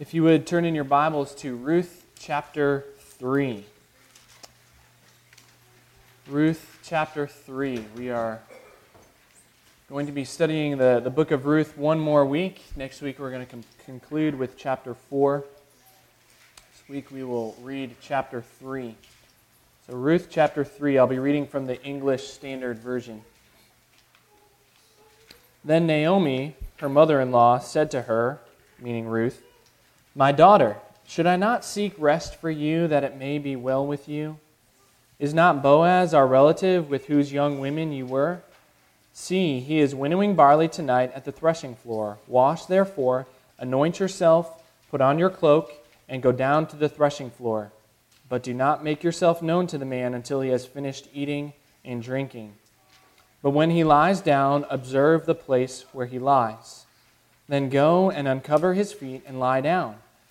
If you would turn in your Bibles to Ruth chapter 3. Ruth chapter 3. We are going to be studying the, the book of Ruth one more week. Next week we're going to com- conclude with chapter 4. This week we will read chapter 3. So, Ruth chapter 3, I'll be reading from the English Standard Version. Then Naomi, her mother in law, said to her, meaning Ruth, My daughter, should I not seek rest for you that it may be well with you? Is not Boaz our relative with whose young women you were? See, he is winnowing barley tonight at the threshing floor. Wash, therefore, anoint yourself, put on your cloak, and go down to the threshing floor. But do not make yourself known to the man until he has finished eating and drinking. But when he lies down, observe the place where he lies. Then go and uncover his feet and lie down,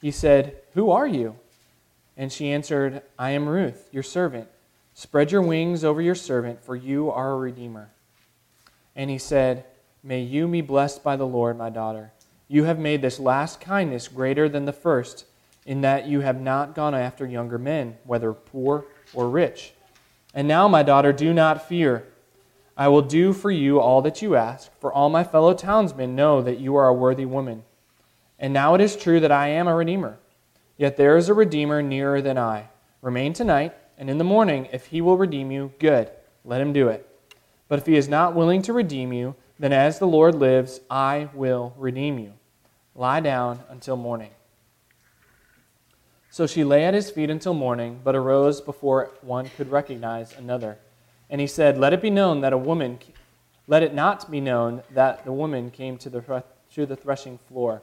He said, Who are you? And she answered, I am Ruth, your servant. Spread your wings over your servant, for you are a redeemer. And he said, May you be blessed by the Lord, my daughter. You have made this last kindness greater than the first, in that you have not gone after younger men, whether poor or rich. And now, my daughter, do not fear. I will do for you all that you ask, for all my fellow townsmen know that you are a worthy woman. And now it is true that I am a redeemer. Yet there is a redeemer nearer than I. Remain tonight, and in the morning, if he will redeem you, good, let him do it. But if he is not willing to redeem you, then as the Lord lives, I will redeem you. Lie down until morning. So she lay at his feet until morning, but arose before one could recognize another. And he said, Let it be known that a woman, let it not be known that the woman came to the, to the threshing floor.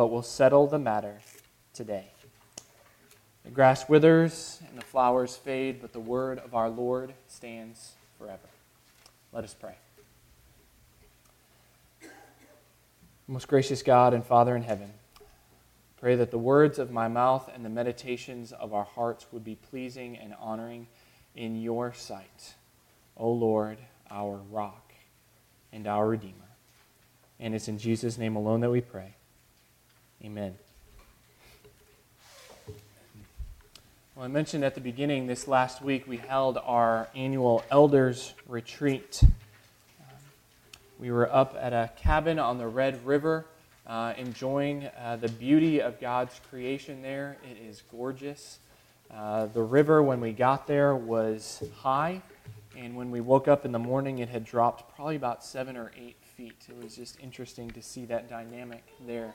but will settle the matter today. The grass withers and the flowers fade, but the word of our Lord stands forever. Let us pray. Most gracious God and Father in heaven, pray that the words of my mouth and the meditations of our hearts would be pleasing and honoring in your sight, O Lord, our rock and our Redeemer. And it's in Jesus' name alone that we pray. Amen. Well, I mentioned at the beginning this last week we held our annual Elders Retreat. We were up at a cabin on the Red River, uh, enjoying uh, the beauty of God's creation there. It is gorgeous. Uh, the river, when we got there, was high, and when we woke up in the morning, it had dropped probably about seven or eight feet. It was just interesting to see that dynamic there.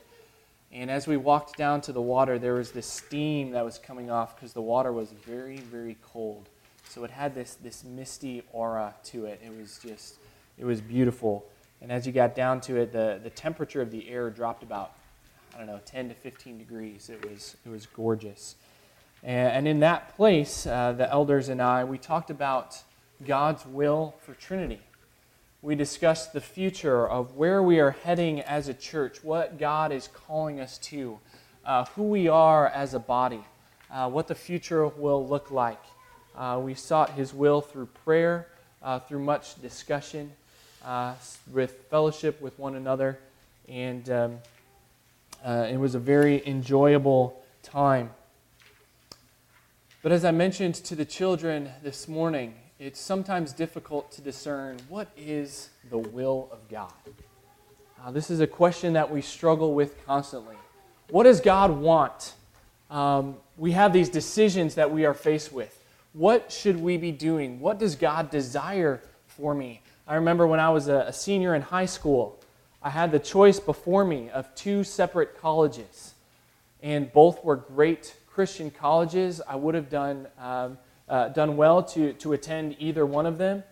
And as we walked down to the water, there was this steam that was coming off because the water was very, very cold. So it had this, this misty aura to it. It was just, it was beautiful. And as you got down to it, the, the temperature of the air dropped about, I don't know, 10 to 15 degrees. It was, it was gorgeous. And, and in that place, uh, the elders and I, we talked about God's will for Trinity. We discussed the future of where we are heading as a church, what God is calling us to, uh, who we are as a body, uh, what the future will look like. Uh, we sought His will through prayer, uh, through much discussion uh, with fellowship with one another, and um, uh, it was a very enjoyable time. But as I mentioned to the children this morning, it's sometimes difficult to discern what is the will of God. Uh, this is a question that we struggle with constantly. What does God want? Um, we have these decisions that we are faced with. What should we be doing? What does God desire for me? I remember when I was a, a senior in high school, I had the choice before me of two separate colleges, and both were great Christian colleges. I would have done, um, uh, done well to, to attend either one of them.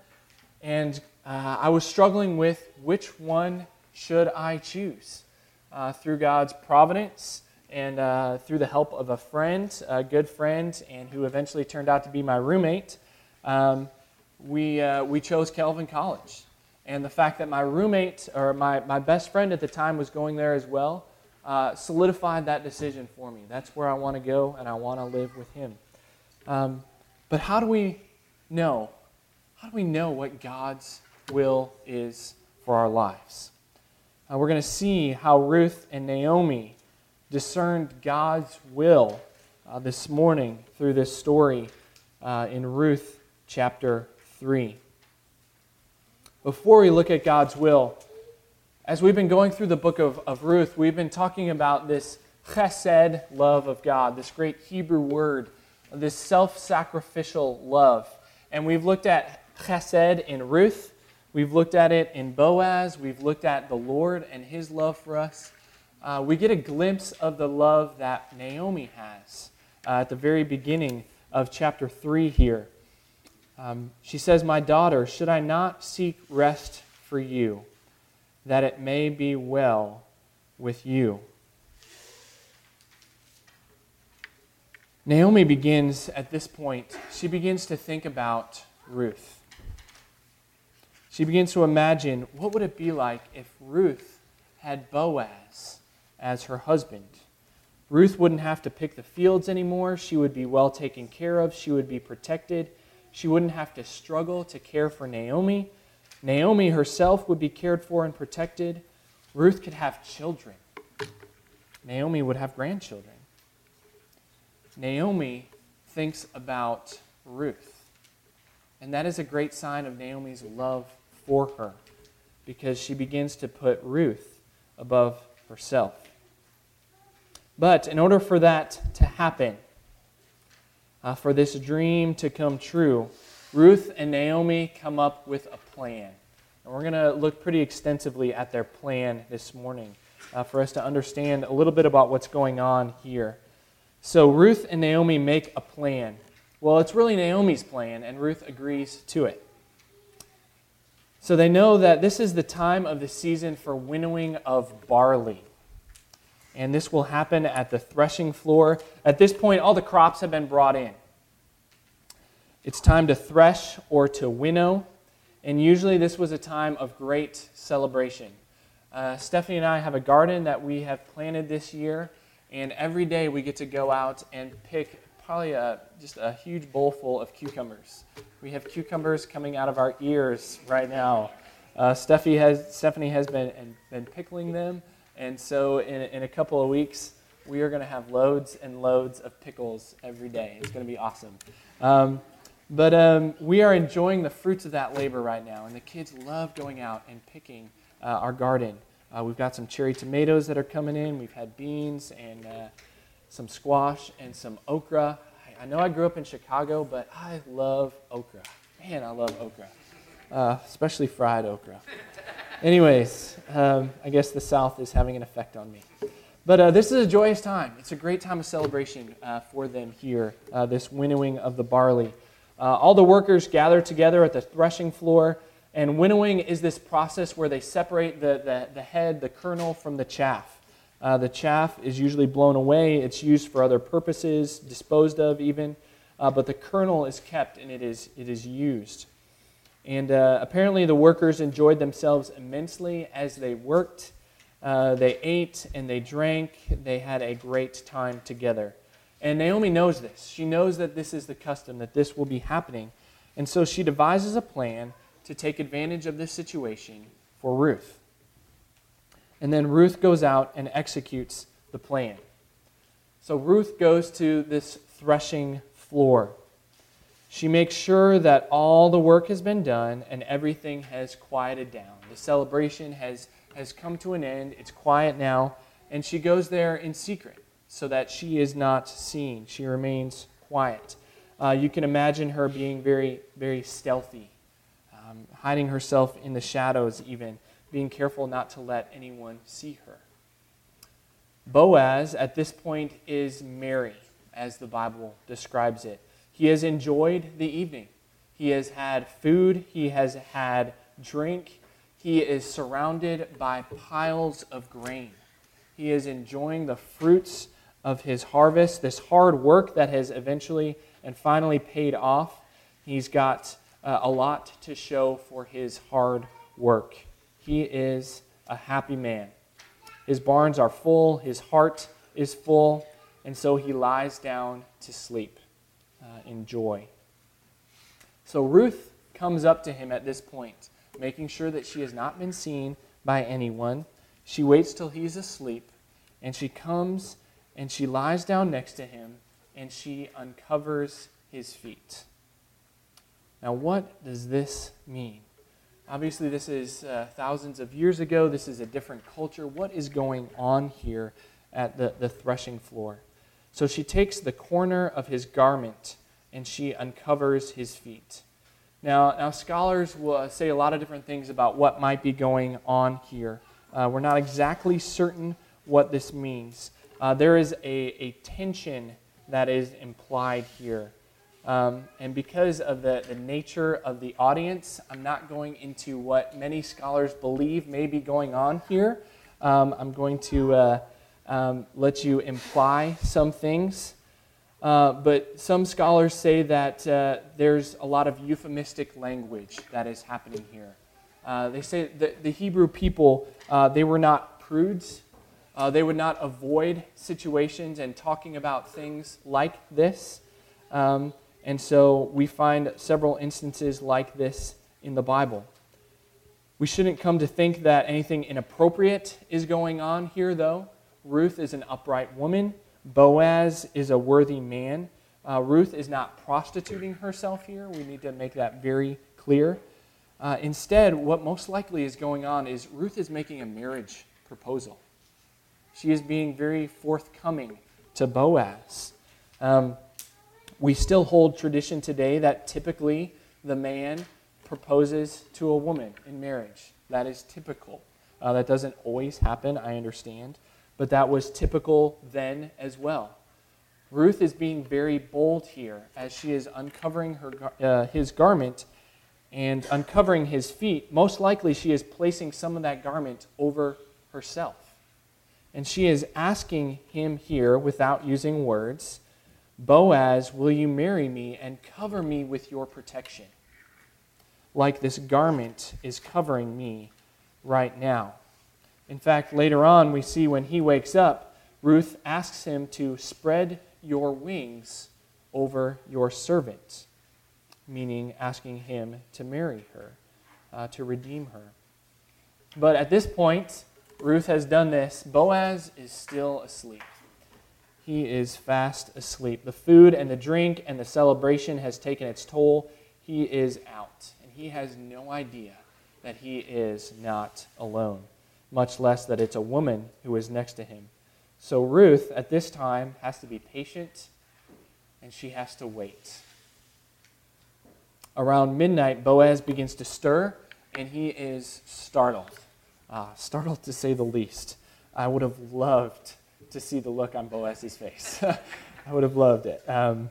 And uh, I was struggling with which one should I choose. Uh, through God's providence and uh, through the help of a friend, a good friend, and who eventually turned out to be my roommate, um, we, uh, we chose Calvin College. And the fact that my roommate, or my, my best friend at the time, was going there as well, uh, solidified that decision for me. That's where I want to go, and I want to live with him. Um, but how do we know? How do we know what God's will is for our lives? Uh, we're going to see how Ruth and Naomi discerned God's will uh, this morning through this story uh, in Ruth chapter 3. Before we look at God's will, as we've been going through the book of, of Ruth, we've been talking about this chesed love of God, this great Hebrew word, this self sacrificial love. And we've looked at chesed in Ruth, we've looked at it in Boaz, we've looked at the Lord and his love for us. Uh, we get a glimpse of the love that Naomi has uh, at the very beginning of chapter 3 here. Um, she says, My daughter, should I not seek rest for you? that it may be well with you. Naomi begins at this point, she begins to think about Ruth. She begins to imagine what would it be like if Ruth had Boaz as her husband. Ruth wouldn't have to pick the fields anymore. She would be well taken care of. She would be protected. She wouldn't have to struggle to care for Naomi. Naomi herself would be cared for and protected. Ruth could have children. Naomi would have grandchildren. Naomi thinks about Ruth. And that is a great sign of Naomi's love for her because she begins to put Ruth above herself. But in order for that to happen, uh, for this dream to come true, Ruth and Naomi come up with a plan. And we're going to look pretty extensively at their plan this morning uh, for us to understand a little bit about what's going on here. So, Ruth and Naomi make a plan. Well, it's really Naomi's plan, and Ruth agrees to it. So, they know that this is the time of the season for winnowing of barley. And this will happen at the threshing floor. At this point, all the crops have been brought in. It's time to thresh or to winnow, and usually this was a time of great celebration. Uh, Stephanie and I have a garden that we have planted this year, and every day we get to go out and pick probably a, just a huge bowl full of cucumbers. We have cucumbers coming out of our ears right now. Uh, Steffi has, Stephanie has been, been pickling them, and so in, in a couple of weeks, we are going to have loads and loads of pickles every day. It's going to be awesome. Um, but um, we are enjoying the fruits of that labor right now, and the kids love going out and picking uh, our garden. Uh, we've got some cherry tomatoes that are coming in. We've had beans and uh, some squash and some okra. I, I, know I grew up in Chicago, but I love okra. Man, I love okra, uh, especially fried okra. Anyways, um, I guess the South is having an effect on me. But uh, this is a joyous time. It's a great time of celebration uh, for them here, this winnowing of the barley. Uh, all the workers gather together at the threshing floor, and winnowing is this process where they separate the, the, the head, the kernel, from the chaff. Uh, the chaff is usually blown away, it's used for other purposes, disposed of even, uh, but the kernel is kept and it is, it is used. And uh, apparently, the workers enjoyed themselves immensely as they worked. Uh, they ate and they drank. They had a great time together. And Naomi knows this. She knows that this is the custom, that this will be happening. And so she devises a plan to take advantage of this situation for Ruth. And then Ruth goes out and executes the plan. So Ruth goes to this threshing floor. She makes sure that all the work has been done and everything has quieted down. The celebration has, has come to an end. It's quiet now. and she goes there in secret so that she is not seen. She remains quiet. Uh, you can imagine her being very, very stealthy, um, hiding herself in the shadows, even, being careful not to let anyone see her. Boaz, at this point, is merry, as the Bible describes it. He has enjoyed the evening. He has had food, he has had drink, he is surrounded by piles of grain. He is enjoying the fruits of his harvest, this hard work that has eventually and finally paid off. He's got uh, a lot to show for his hard work. He is a happy man. His barns are full, his heart is full, and so he lies down to sleep uh, in joy. So Ruth comes up to him at this point, making sure that she has not been seen by anyone. She waits till he's asleep, and she comes and she lies down next to him and she uncovers his feet. Now, what does this mean? Obviously, this is uh, thousands of years ago. This is a different culture. What is going on here at the, the threshing floor? So she takes the corner of his garment and she uncovers his feet. Now, now scholars will uh, say a lot of different things about what might be going on here. Uh, we're not exactly certain what this means. Uh, there is a, a tension that is implied here. Um, and because of the, the nature of the audience, I'm not going into what many scholars believe may be going on here. Um, I'm going to uh, um, let you imply some things. Uh, but some scholars say that uh, there's a lot of euphemistic language that is happening here. Uh, they say that the Hebrew people, uh, they were not prudes. Uh, they would not avoid situations and talking about things like this. Um, and so we find several instances like this in the Bible. We shouldn't come to think that anything inappropriate is going on here, though. Ruth is an upright woman, Boaz is a worthy man. Uh, Ruth is not prostituting herself here. We need to make that very clear. Uh, instead, what most likely is going on is Ruth is making a marriage proposal. She is being very forthcoming to Boaz. Um, we still hold tradition today that typically the man proposes to a woman in marriage. That is typical. Uh, that doesn't always happen, I understand, but that was typical then as well. Ruth is being very bold here as she is uncovering her, uh, his garment and uncovering his feet. Most likely, she is placing some of that garment over herself. And she is asking him here, without using words, Boaz, will you marry me and cover me with your protection? Like this garment is covering me right now. In fact, later on, we see when he wakes up, Ruth asks him to spread your wings over your servant, meaning asking him to marry her, uh, to redeem her. But at this point, Ruth has done this. Boaz is still asleep he is fast asleep. The food and the drink and the celebration has taken its toll. He is out, and he has no idea that he is not alone, much less that it's a woman who is next to him. So Ruth, at this time, has to be patient and she has to wait. Around midnight, Boaz begins to stir, and he is startled. Uh, startled to say the least. I would have loved to see the look on Boaz's face. I would have loved it. Um,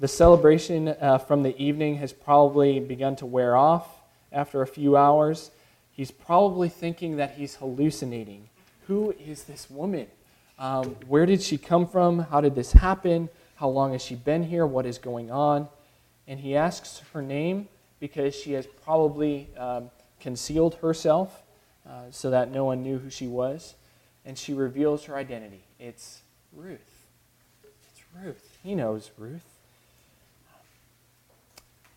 the celebration uh, from the evening has probably begun to wear off after a few hours. He's probably thinking that he's hallucinating. Who is this woman? Um, where did she come from? How did this happen? How long has she been here? What is going on? And he asks her name because she has probably um, concealed herself uh, so that no one knew who she was and she reveals her identity. It's Ruth. It's Ruth. He knows Ruth.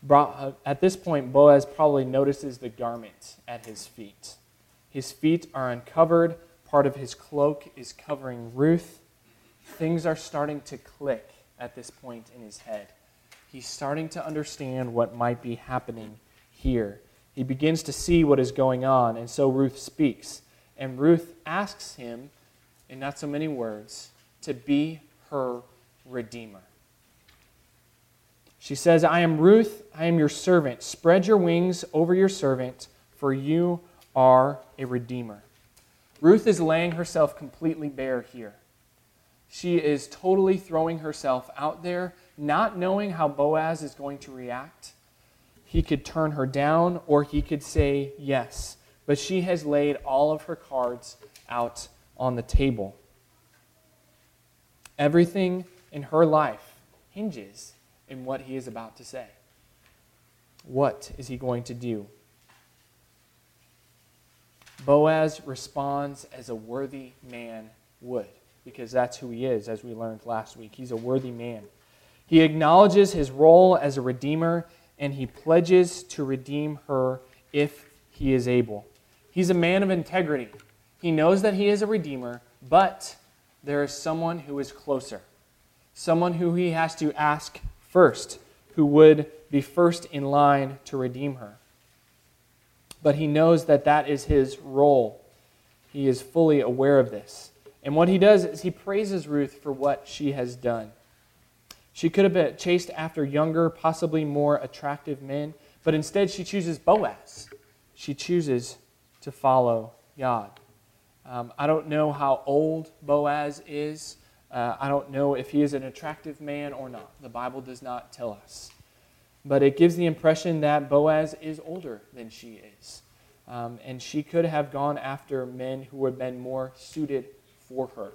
Uh, at this point, Boaz probably notices the garment at his feet. His feet are uncovered, part of his cloak is covering Ruth. Things are starting to click at this point in his head. He's starting to understand what might be happening here. He begins to see what is going on, and so Ruth speaks And Ruth asks him, in not so many words, to be her redeemer. She says, I am Ruth, I am your servant. Spread your wings over your servant, for you are a redeemer. Ruth is laying herself completely bare here. She is totally throwing herself out there, not knowing how Boaz is going to react. He could turn her down or he could say yes. But she has laid all of her cards out on the table. Everything in her life hinges in what he is about to say. What is he going to do? Boaz responds as a worthy man would, because that's who he is, as we learned last week. He's a worthy man. He acknowledges his role as a redeemer, and he pledges to redeem her if he is able. He's a man of integrity. He knows that he is a redeemer, but there is someone who is closer, someone who he has to ask first, who would be first in line to redeem her but he knows that that is his role. He is fully aware of this. And what he does is he praises Ruth for what she has done. She could have been chased after younger, possibly more attractive men, but instead she chooses Boaz. She chooses to follow God. Um, I don't know how old Boaz is. Uh, I don't know if he is an attractive man or not. The Bible does not tell us but it gives the impression that Boaz is older than she is. Um, and she could have gone after men who would have been more suited for her.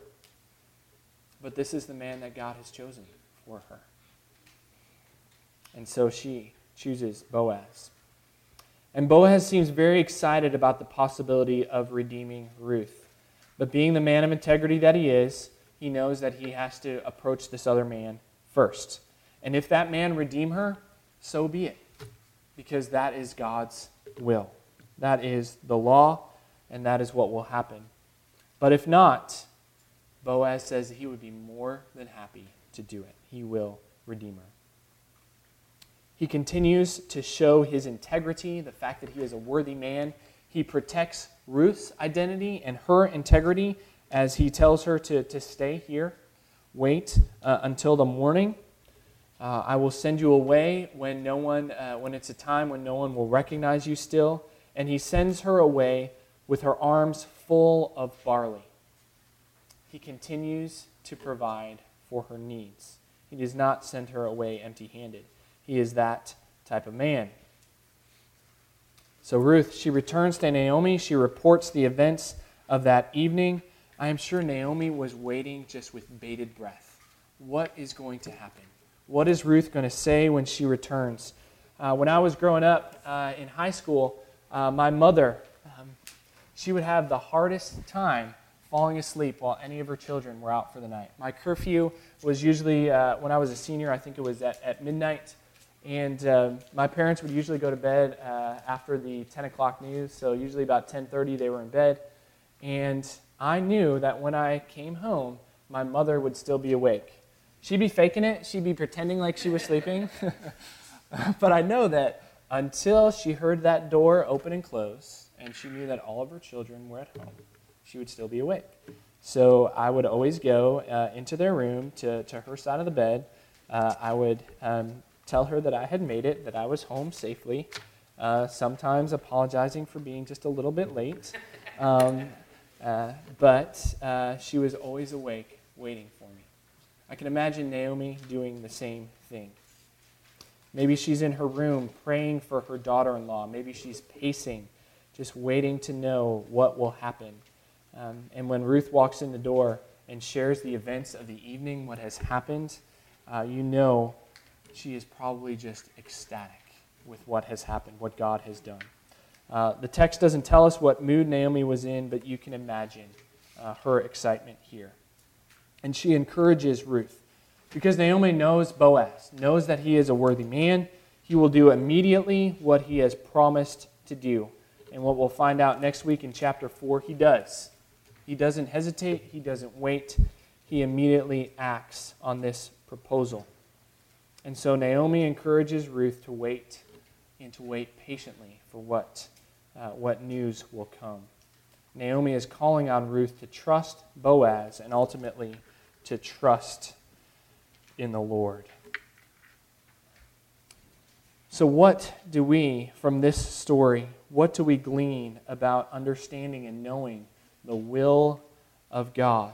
But this is the man that God has chosen for her. And so she chooses Boaz. And Boaz seems very excited about the possibility of redeeming Ruth. But being the man of integrity that he is, he knows that he has to approach this other man first. And if that man redeem her, so be it, because that is God's will. That is the law, and that is what will happen. But if not, Boaz says he would be more than happy to do it. He will redeem her. He continues to show his integrity, the fact that he is a worthy man. He protects Ruth's identity and her integrity as he tells her to, to stay here, wait uh, until the morning. Uh, I will send you away when no one, uh, when it's a time when no one will recognize you still. And he sends her away with her arms full of barley. He continues to provide for her needs. He does not send her away empty handed. He is that type of man. So Ruth, she returns to Naomi. She reports the events of that evening. I am sure Naomi was waiting just with bated breath. What is going to happen? What is Ruth going to say when she returns? Uh, when I was growing up uh, in high school, uh, my mother, um, she would have the hardest time falling asleep while any of her children were out for the night. My curfew was usually, uh, when I was a senior, I think it was at, at midnight. And uh, my parents would usually go to bed uh, after the 10 o'clock news, so usually about 10.30 they were in bed. And I knew that when I came home, my mother would still be awake. She'd be faking it, she'd be pretending like she was sleeping. but I know that until she heard that door open and close, and she knew that all of her children were at home, she would still be awake. So I would always go uh, into their room to, to her side of the bed. Uh, I would um, tell her that I had made it, that I was home safely, uh, sometimes apologizing for being just a little bit late. Um, uh, but uh, she was always awake, waiting for me. I can imagine Naomi doing the same thing. Maybe she's in her room praying for her daughter in law. Maybe she's pacing, just waiting to know what will happen. Um, and when Ruth walks in the door and shares the events of the evening, what has happened, uh, you know she is probably just ecstatic with what has happened, what God has done. Uh, the text doesn't tell us what mood Naomi was in, but you can imagine uh, her excitement here. And she encourages Ruth because Naomi knows Boaz, knows that he is a worthy man. He will do immediately what he has promised to do. And what we'll find out next week in chapter 4, he does. He doesn't hesitate, he doesn't wait. He immediately acts on this proposal. And so Naomi encourages Ruth to wait and to wait patiently for what, uh, what news will come. Naomi is calling on Ruth to trust Boaz and ultimately to trust in the Lord. So, what do we, from this story, what do we glean about understanding and knowing the will of God?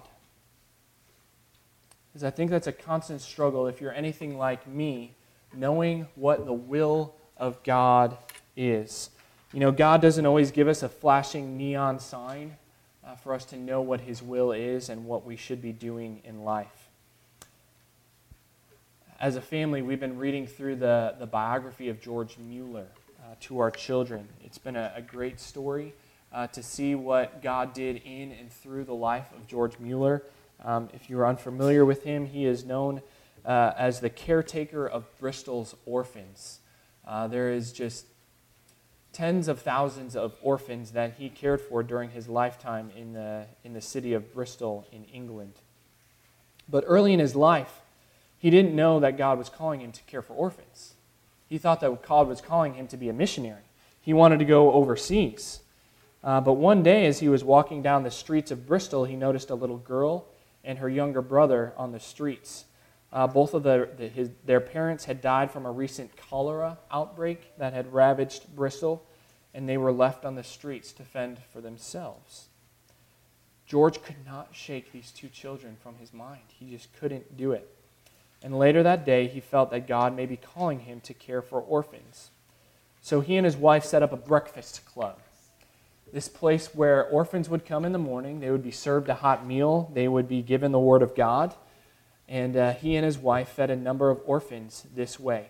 Because I think that's a constant struggle if you're anything like me, knowing what the will of God is. You know, God doesn't always give us a flashing neon sign uh, for us to know what His will is and what we should be doing in life. As a family, we've been reading through the, the biography of George Mueller uh, to our children. It's been a, a great story uh, to see what God did in and through the life of George Mueller. Um, if you're unfamiliar with him, he is known uh, as the caretaker of Bristol's orphans. Uh, there is just tens of thousands of orphans that he cared for during his lifetime in the, in the city of Bristol in England. But early in his life, he didn't know that God was calling him to care for orphans. He thought that God was calling him to be a missionary. He wanted to go overseas. Uh, but one day, as he was walking down the streets of Bristol, he noticed a little girl and her younger brother on the streets. Uh, both of the, the, his, their parents had died from a recent cholera outbreak that had ravaged Bristol, and they were left on the streets to fend for themselves. George could not shake these two children from his mind. He just couldn't do it. And later that day, he felt that God may be calling him to care for orphans. So he and his wife set up a breakfast club. This place where orphans would come in the morning, they would be served a hot meal, they would be given the Word of God and uh, he and his wife fed a number of orphans this way.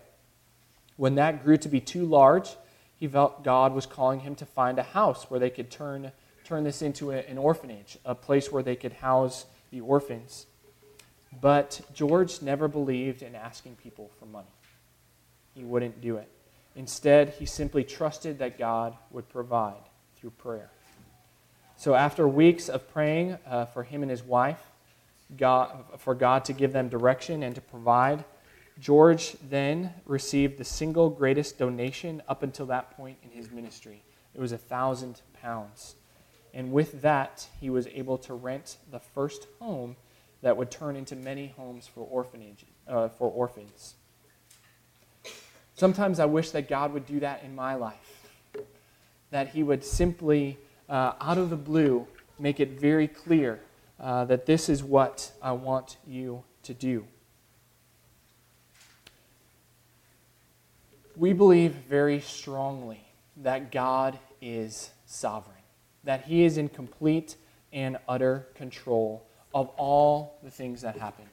When that grew to be too large, he felt God was calling him to find a house where they could turn, turn this into a, an orphanage, a place where they could house the orphans. But George never believed in asking people for money. He wouldn't do it. Instead, he simply trusted that God would provide through prayer. So, after weeks of praying uh, for him and his wife, God, for God to give them direction and to provide. George then received the single greatest donation up until that point in his ministry. It was a thousand pounds. And with that, he was able to rent the first home that would turn into many homes for orphanage, uh, for orphans. Sometimes I wish that God would do that in my life. That he would simply, uh, out of the blue, make it very clear uh, that this is what I want you to do. We believe very strongly that God is sovereign, that He is in complete and utter control of all the things that happen.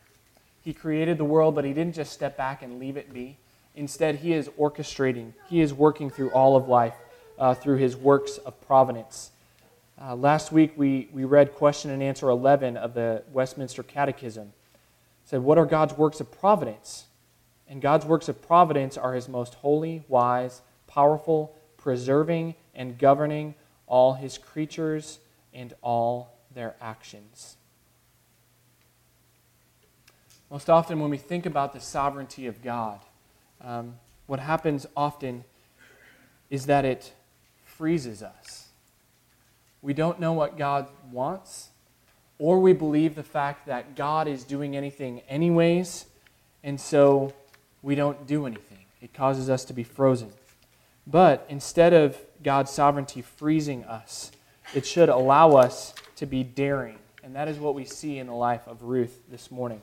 He created the world, but He didn't just step back and leave it be. Instead, He is orchestrating, He is working through all of life uh, through His works of providence. Uh, last week we, we read question and answer 11 of the Westminster Catechism. It said, What are God's works of providence? And God's works of providence are his most holy, wise, powerful, preserving, and governing all his creatures and all their actions. Most often, when we think about the sovereignty of God, um, what happens often is that it freezes us we don't know what God wants, or we believe the fact that God is doing anything anyways, and so we don't do anything. It causes us to be frozen. But instead of God's sovereignty freezing us, it should allow us to be daring. And that is what we see in the life of Ruth this morning.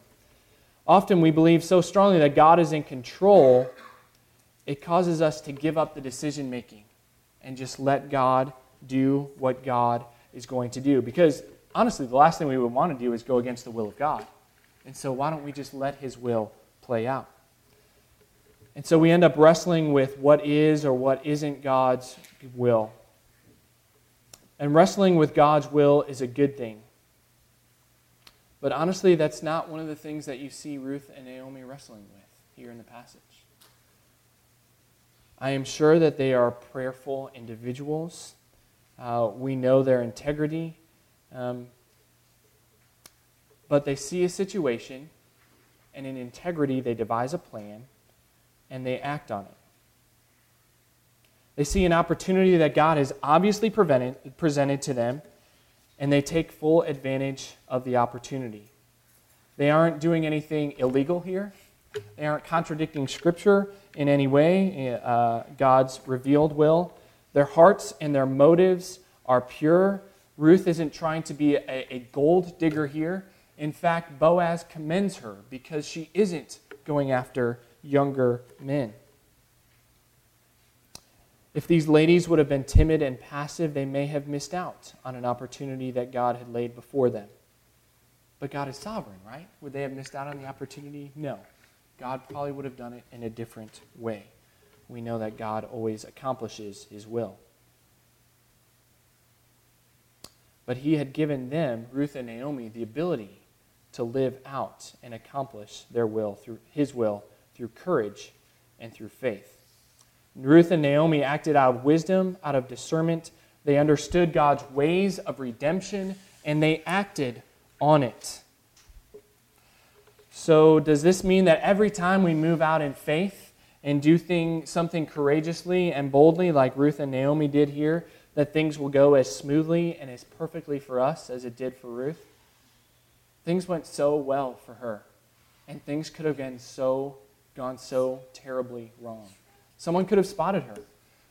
Often we believe so strongly that God is in control, it causes us to give up the decision making and just let God do what God is going to do. Because honestly, the last thing we would want to do is go against the will of God. And so, why don't we just let His will play out? And so, we end up wrestling with what is or what isn't God's will. And wrestling with God's will is a good thing. But honestly, that's not one of the things that you see Ruth and Naomi wrestling with here in the passage. I am sure that they are prayerful individuals uh, we know their integrity. Um, but they see a situation, and in integrity, they devise a plan and they act on it. They see an opportunity that God has obviously prevented, presented to them, and they take full advantage of the opportunity. They aren't doing anything illegal here, they aren't contradicting Scripture in any way, uh, God's revealed will. Their hearts and their motives are pure. Ruth isn't trying to be a, a gold digger here. In fact, Boaz commends her because she isn't going after younger men. If these ladies would have been timid and passive, they may have missed out on an opportunity that God had laid before them. But God is sovereign, right? Would they have missed out on the opportunity? No. God probably would have done it in a different way. We know that God always accomplishes his will. But he had given them, Ruth and Naomi, the ability to live out and accomplish their will through his will through courage and through faith. Ruth and Naomi acted out of wisdom, out of discernment. They understood God's ways of redemption and they acted on it. So, does this mean that every time we move out in faith and do thing, something courageously and boldly, like Ruth and Naomi did here, that things will go as smoothly and as perfectly for us as it did for Ruth? Things went so well for her, and things could have been so gone so terribly wrong. Someone could have spotted her.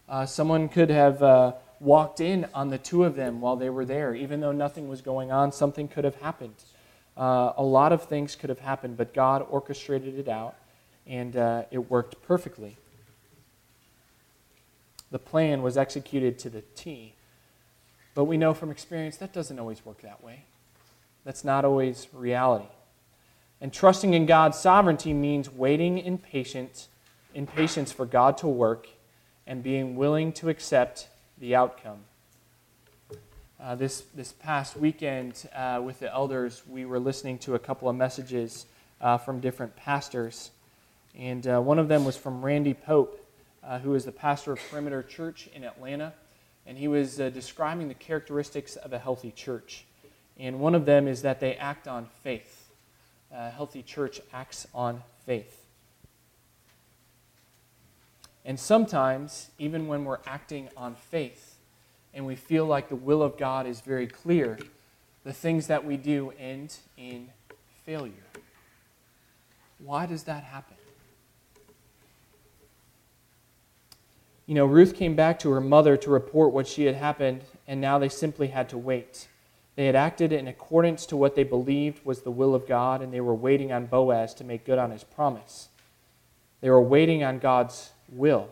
Uh, someone could have uh, walked in on the two of them while they were there. Even though nothing was going on, something could have happened. Uh, a lot of things could have happened, but God orchestrated it out, and uh, it worked perfectly. The plan was executed to the T. But we know from experience that doesn't always work that way. That's not always reality. And trusting in God's sovereignty means waiting in patience, in patience for God to work and being willing to accept the outcome. Uh, this, this past weekend uh, with the elders, we were listening to a couple of messages uh, from different pastors. And uh, one of them was from Randy Pope, uh, who is the pastor of Perimeter Church in Atlanta. And he was describing the characteristics of a healthy church. And one of them is that they act on faith a healthy church acts on faith. And sometimes, even when we're acting on faith and we feel like the will of God is very clear, the things that we do end in failure. Why does that happen? You know, Ruth came back to her mother to report what she had happened, and now they simply had to wait. They had acted in accordance to what they believed was the will of God, and they were waiting on Boaz to make good on his promise. They were waiting on God's will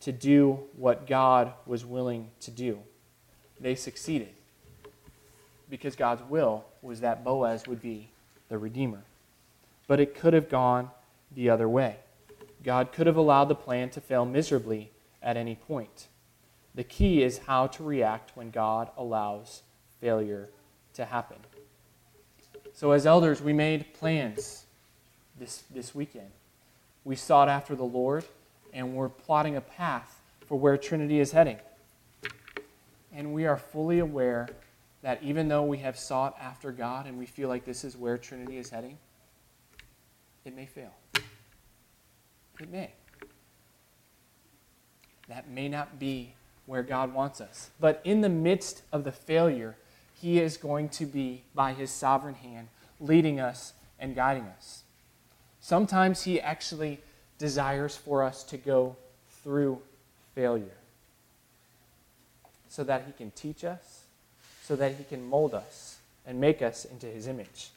to do what God was willing to do. They succeeded because God's will was that Boaz would be the Redeemer. But it could have gone the other way. God could have allowed the plan to fail miserably at any point. The key is how to react when God allows failure to happen. So, as elders, we made plans this, this weekend. We sought after the Lord, and we're plotting a path for where Trinity is heading. And we are fully aware that even though we have sought after God and we feel like this is where Trinity is heading, it may fail. It may. That may not be where God wants us. But in the midst of the failure, he is going to be, by His sovereign hand, leading us and guiding us. Sometimes He actually desires for us to go through failure so that He can teach us, so that He can mold us and make us into His image,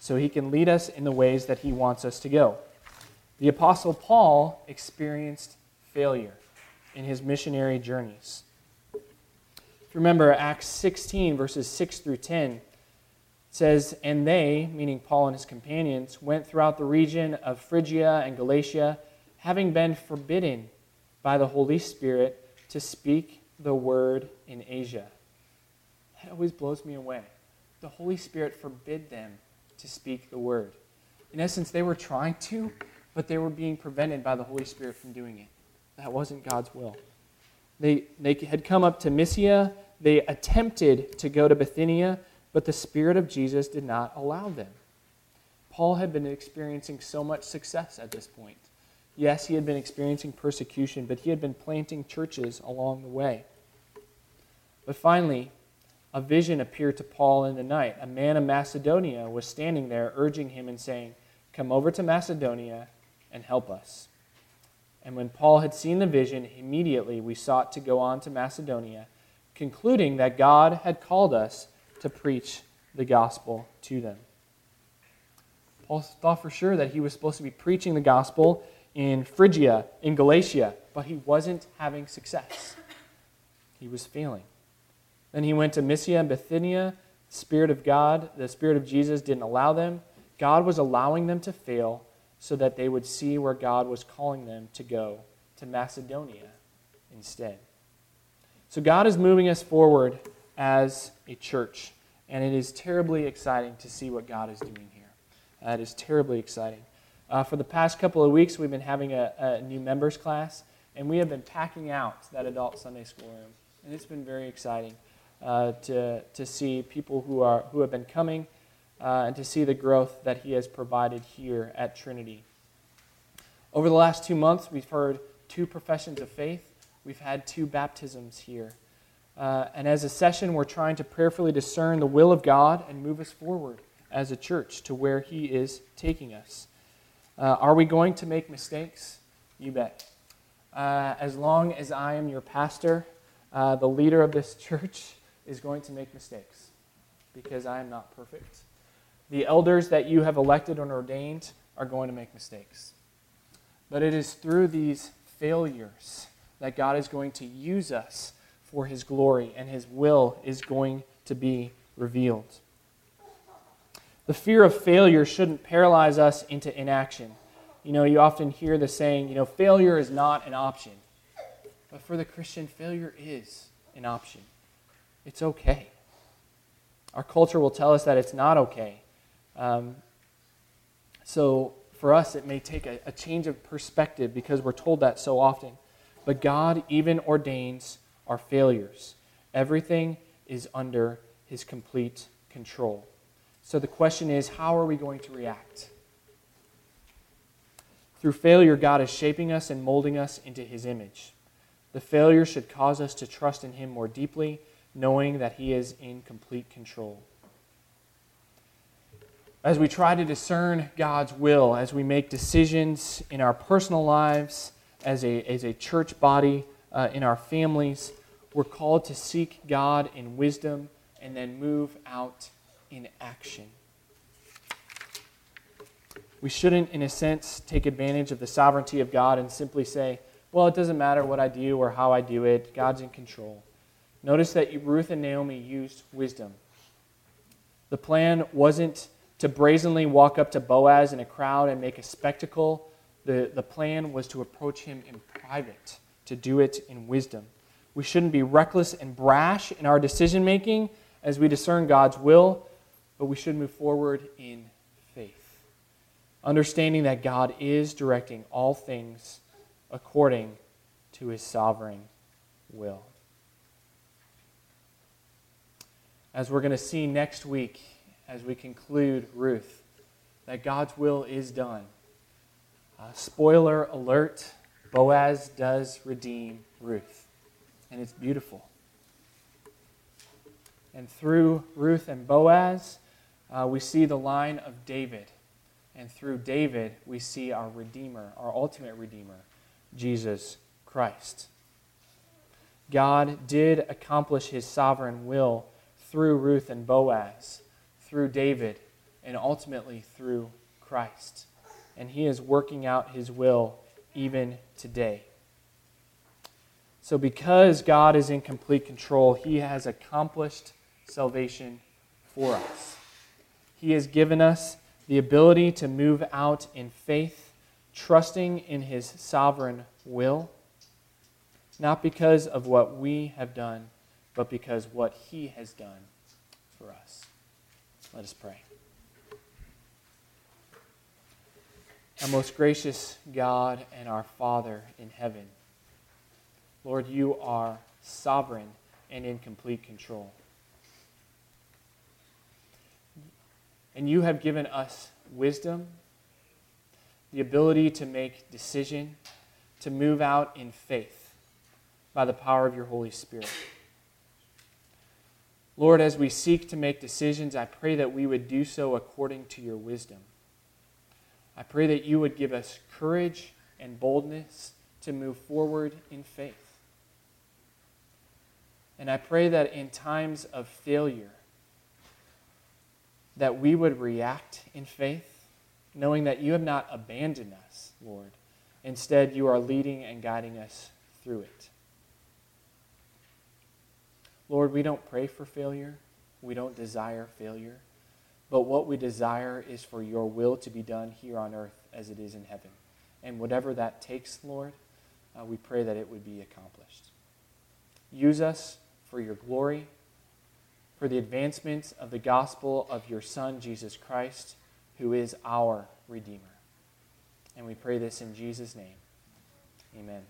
so He can lead us in the ways that He wants us to go. The Apostle Paul experienced failure in his missionary journeys. If you remember Acts 16, verses 6 through 10, says, And they, meaning Paul and his companions, went throughout the region of Phrygia and Galatia, having been forbidden by the Holy Spirit to speak the word in Asia. That always blows me away. The Holy Spirit forbid them to speak the word. In essence, they were trying to, but they were being prevented by the Holy Spirit from doing it. That wasn't God's will. They, they had come up to Mysia. They attempted to go to Bithynia, but the Spirit of Jesus did not allow them. Paul had been experiencing so much success at this point. Yes, he had been experiencing persecution, but he had been planting churches along the way. But finally, a vision appeared to Paul in the night. A man of Macedonia was standing there, urging him and saying, Come over to Macedonia and help us. And when Paul had seen the vision, immediately we sought to go on to Macedonia, concluding that God had called us to preach the gospel to them. Paul thought for sure that he was supposed to be preaching the gospel in Phrygia, in Galatia, but he wasn't having success. He was failing. Then he went to Mysia and Bithynia. The Spirit of God, the Spirit of Jesus didn't allow them. God was allowing them to fail so that they would see where God was calling them to go, to Macedonia instead. So God is moving us forward as a church, and it is terribly exciting to see what God is doing here. It is terribly exciting. Uh, for the past couple of weeks, we've been having a, a new members class, and we have been packing out that adult Sunday school room, and it's been very exciting uh, to, to see people who, are, who have been coming uh, and to see the growth that He has provided here at Trinity. Over the last two months, we've heard two professions of faith. We've had two baptisms here. Uh, and as a session, we're trying to prayerfully discern the will of God and move us forward as a church to where He is taking us. Uh, are we going to make mistakes? You bet. Uh, as long as I am your pastor, uh, the leader of this church, is going to make mistakes because I am not perfect. The elders that you have elected and ordained are going to make mistakes. But it is through these failures that God is going to use us for his glory and his will is going to be revealed. The fear of failure shouldn't paralyze us into inaction. You know, you often hear the saying, you know, failure is not an option. But for the Christian, failure is an option. It's okay. Our culture will tell us that it's not okay. Um, so for us, it may take a, a change of perspective because we're told that so often. But God even ordains our failures. Everything is under His complete control. So the question is how are we going to react? Through failure, God is shaping us and molding us into His image. The failure should cause us to trust in Him more deeply knowing that He is in complete control. As we try to discern God's will, as we make decisions in our personal lives, as a, as a church body, uh, in our families, we're called to seek God in wisdom and then move out in action. We shouldn't, in a sense, take advantage of the sovereignty of God and simply say, well, it doesn't matter what I do or how I do it, God's in control. Notice that Ruth and Naomi used wisdom. The plan wasn't to brazenly walk up to Boaz in a crowd and make a spectacle. The, the plan was to approach him in private, to do it in wisdom. We shouldn't be reckless and brash in our decision making as we discern God's will, but we should move forward in faith, understanding that God is directing all things according to his sovereign will. as we're going to see next week as we conclude Ruth, that God's will is done. Uh, spoiler alert Boaz does redeem Ruth, and it's beautiful. And through Ruth and Boaz, uh, we see the line of David. And through David, we see our Redeemer, our ultimate Redeemer, Jesus Christ. God did accomplish his sovereign will through Ruth and Boaz, through David, and ultimately through Christ. And he is working out his will even today. So, because God is in complete control, he has accomplished salvation for us. He has given us the ability to move out in faith, trusting in his sovereign will, not because of what we have done but because what he has done for us. Let us pray. Our most gracious God and our Father in heaven, Lord, you are sovereign and in complete control. And you have given us wisdom, the ability to make decision, to move out in faith by the power of your Holy Spirit. Lord, as we seek to make decisions, I pray that we would do so according to your wisdom. I pray that you would give us courage and boldness to move forward in faith. And I pray that in times of failure, that we would react in faith, knowing that you have not abandoned us, Lord. Instead, you are leading and guiding us through it. Lord, we don't pray for failure. We don't desire failure. But what we desire is for your will to be done here on earth as it is in heaven. And whatever that takes, Lord, uh, we pray that it would be accomplished. Use us for your glory, for the advancement of the gospel of your Son, Jesus Christ, who is our Redeemer. And we pray this in Jesus' name. Amen.